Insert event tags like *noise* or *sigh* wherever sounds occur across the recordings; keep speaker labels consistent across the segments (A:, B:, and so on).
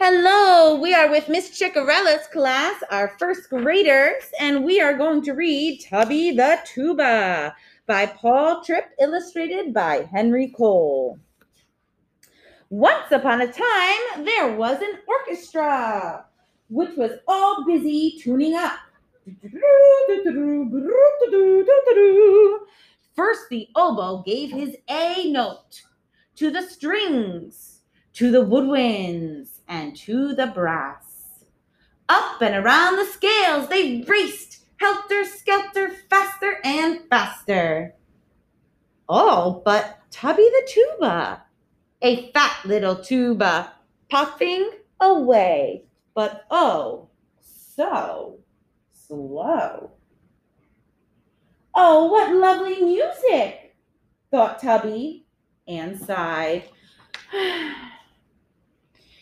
A: Hello, we are with Miss Chickarella's class, our first graders, and we are going to read Tubby the Tuba by Paul Tripp, illustrated by Henry Cole. Once upon a time, there was an orchestra which was all busy tuning up. First, the oboe gave his A note to the strings, to the woodwinds, and to the brass. Up and around the scales they raced, helter skelter, faster and faster. All but Tubby the tuba, a fat little tuba, puffing away, but oh, so slow. Oh, what lovely music, thought Tubby, and sighed. *sighs* *sighs* *sighs*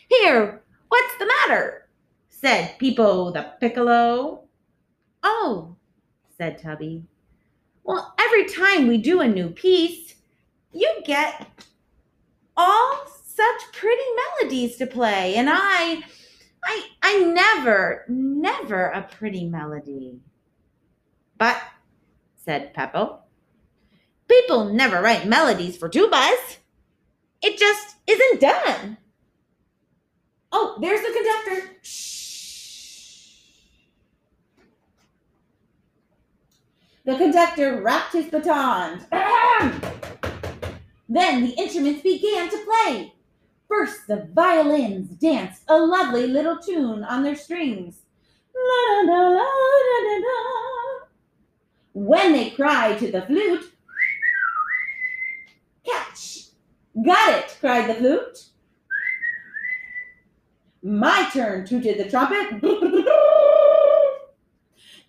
A: Here, what's the matter? said Peepo the Piccolo. Oh, said Tubby. Well, every time we do a new piece, you get all such pretty melodies to play, and I, I, I never, never a pretty melody. But, said Peepo, people never write melodies for tubas. It just isn't done. Oh, there's the conductor. Shh. The conductor rapped his baton. then the instruments began to play. First, the violins danced a lovely little tune on their strings. La, la, la, when they cried to the flute, catch! Got it, cried the flute. My turn, tooted the trumpet. and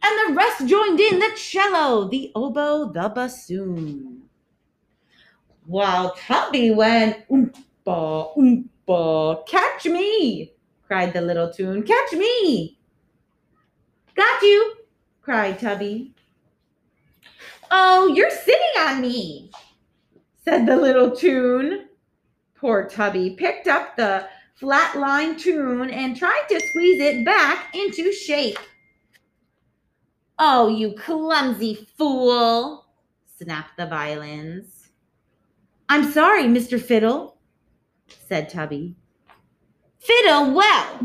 A: the rest joined in the cello, the oboe, the bassoon. While Tubby went oompa, oompa, catch me, cried the little tune, catch me. Got you, cried Tubby. Oh, you're sitting on me, said the little tune. Poor Tubby picked up the flatline tune and tried to squeeze it back into shape. Oh, you clumsy fool, snapped the violins. I'm sorry, Mr. Fiddle, said Tubby. Fiddle well.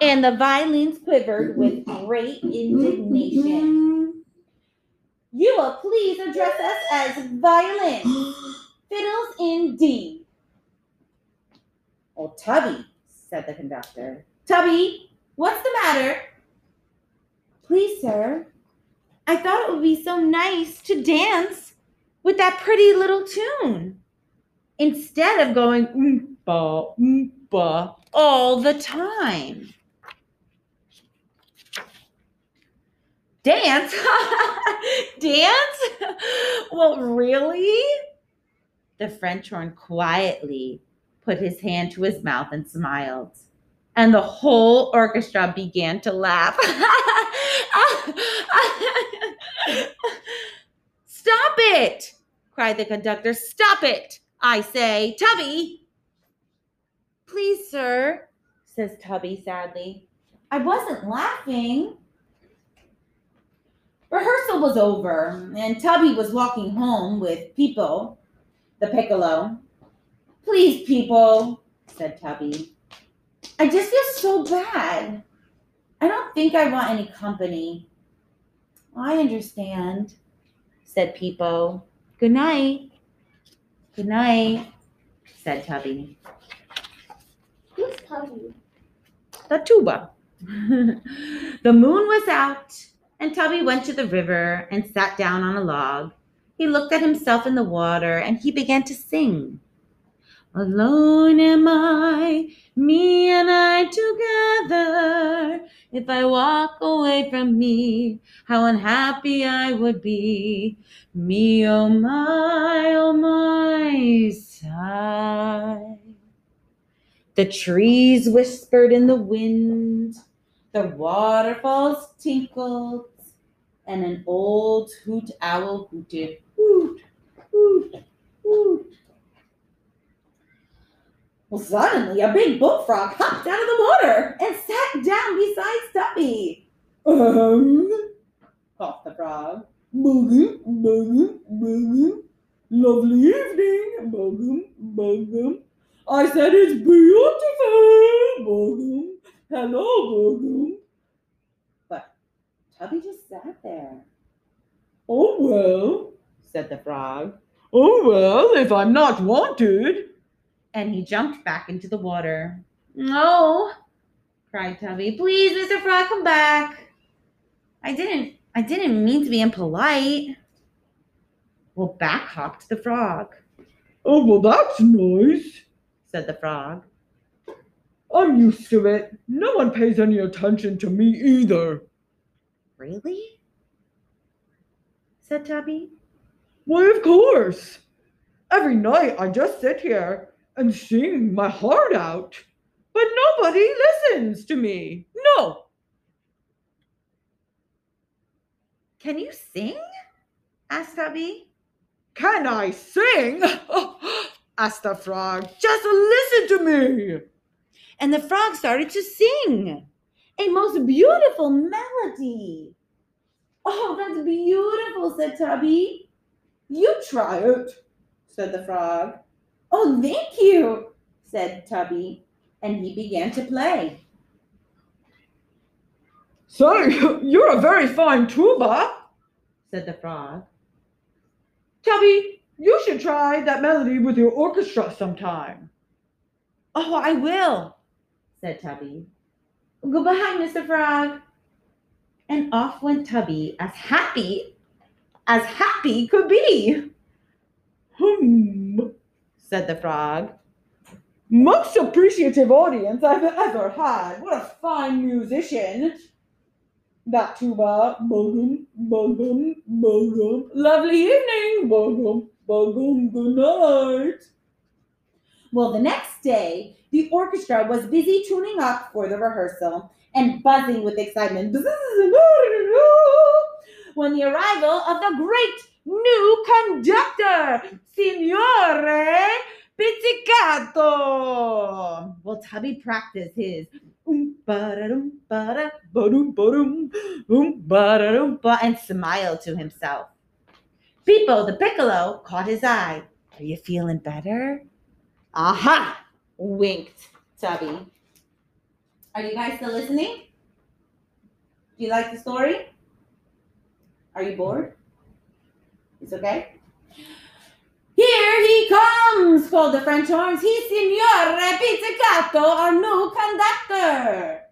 A: And the violins quivered with great indignation. You will please address us as violins. *gasps* Fiddles indeed. Oh, Tubby, said the conductor. Tubby, what's the matter? Please, sir, I thought it would be so nice to dance with that pretty little tune instead of going oompa, oompa all the time. Dance? *laughs* Dance? well, really? The French horn quietly put his hand to his mouth and smiled. And the whole orchestra began to laugh. *laughs* Stop it! cried the conductor. Stop it! I say, Tubby! Please, sir, says Tubby sadly. I wasn't laughing. Rehearsal was over, and Tubby was walking home with Peepo, the piccolo, Please, Peepo, said Tubby. I just feel so bad. I don't think I want any company. I understand, said Peepo. Good night. Good night, said Tubby.
B: Who's Tubby?
A: The tuba. *laughs* the moon was out, and Tubby went to the river and sat down on a log. He looked at himself in the water and he began to sing. Alone am I, me and I together. If I walk away from me, how unhappy I would be. Me, oh my, oh my, sigh. The trees whispered in the wind, the waterfalls tinkled, and an old hoot owl hooted, hoot, hoot, hoot. Well, suddenly a big bullfrog hopped out of the water and sat down beside Tubby.
C: Um,
A: Coughed the frog.
C: Bugum, bugum, bugum. Lovely evening, bugum, bugum. I said it's beautiful, bugum. Hello, bugum.
A: But Tubby just sat there,
C: Oh well,
A: said the frog.
C: oh well, if I'm not wanted.
A: And he jumped back into the water. No, cried Tubby. Please, Mr. Frog, come back. I didn't I didn't mean to be impolite. Well, back hopped the frog,
C: Oh well, that's nice.
A: said the frog.
C: I'm used to it. No one pays any attention to me either.
A: Really? said Tubby.
C: Why, of course. Every night I just sit here and sing my heart out, but nobody listens to me. No.
A: Can you sing? asked Tubby.
C: Can I sing? *gasps* asked the frog. Just listen to me.
A: And the frog started to sing a most beautiful melody. Oh, that's beautiful, said Tubby. You try it, said the frog. Oh, thank you, said Tubby. And he began to play.
C: Say, *laughs* you're a very fine tuba,
A: said the frog.
C: Tubby. You should try that melody with your orchestra sometime.
A: Oh, I will, said Tubby. Goodbye, Mr. Frog. And off went Tubby, as happy as happy could be,
C: Hmm.
A: Said the frog.
C: Most appreciative audience I've ever had. What a fine musician. That tuba, bugum, bugum, bugum. Lovely evening, bugum, bugum, good night.
A: Well, the next day, the orchestra was busy tuning up for the rehearsal and buzzing with excitement when the arrival of the great new conductor, Signore Pizzicato. Well, Tubby practiced his and smiled to himself. Peepo the Piccolo caught his eye. Are you feeling better? Aha! winked Tubby. Are you guys still listening? Do you like the story? Are you bored? It's okay. Here he comes, called the French horns. He's Signore Pizzicato, our new conductor.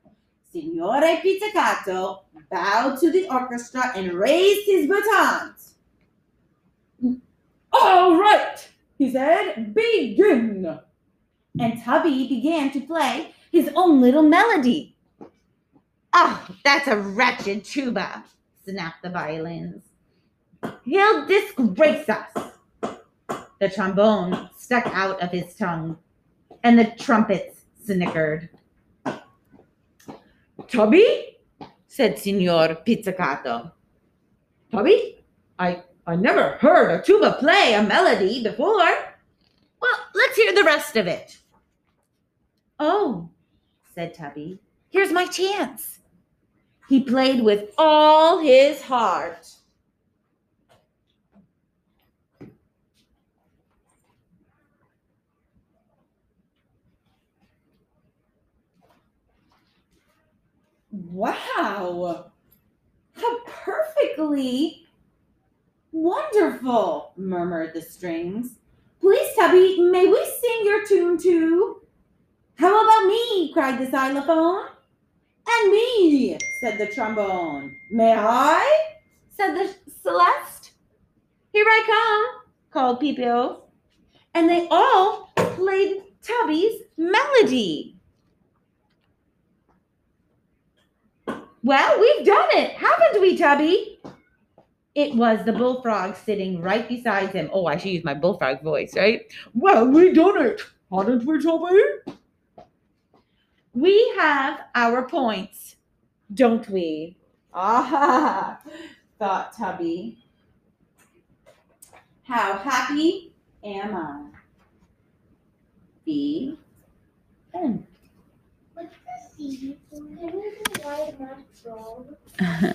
A: Signore Pizzicato bowed to the orchestra and raised his batons.
C: All right, he said, begin.
A: and Tubby began to play his own little melody. Oh, that's a wretched tuba, snapped the violins. He'll disgrace us. The trombone stuck out of his tongue, and the trumpets snickered.
C: Tubby?
A: Said Signor Pizzicato.
C: Tubby? I, I never heard a Tuba
A: play a melody before. Well, let's hear the rest of it. Oh, said Tubby, here's my chance. He played with all his heart. Wow! How perfectly wonderful, murmured the strings. Please, Tubby, may we sing your tune too? How about me? cried the xylophone. And me, said the trombone. May I? said the celeste. Here I come, called Peepio. And they all played Tubby's melody. Well, we've done it, haven't we, Tubby? It was the bullfrog sitting right beside him. Oh, I should use my bullfrog voice, right?
C: Well, we've done it, hadn't we, Tubby?
A: We have our points, don't we? Ah, thought Tubby. How happy am I? B Oh.
B: What's the C? We do white magic frog?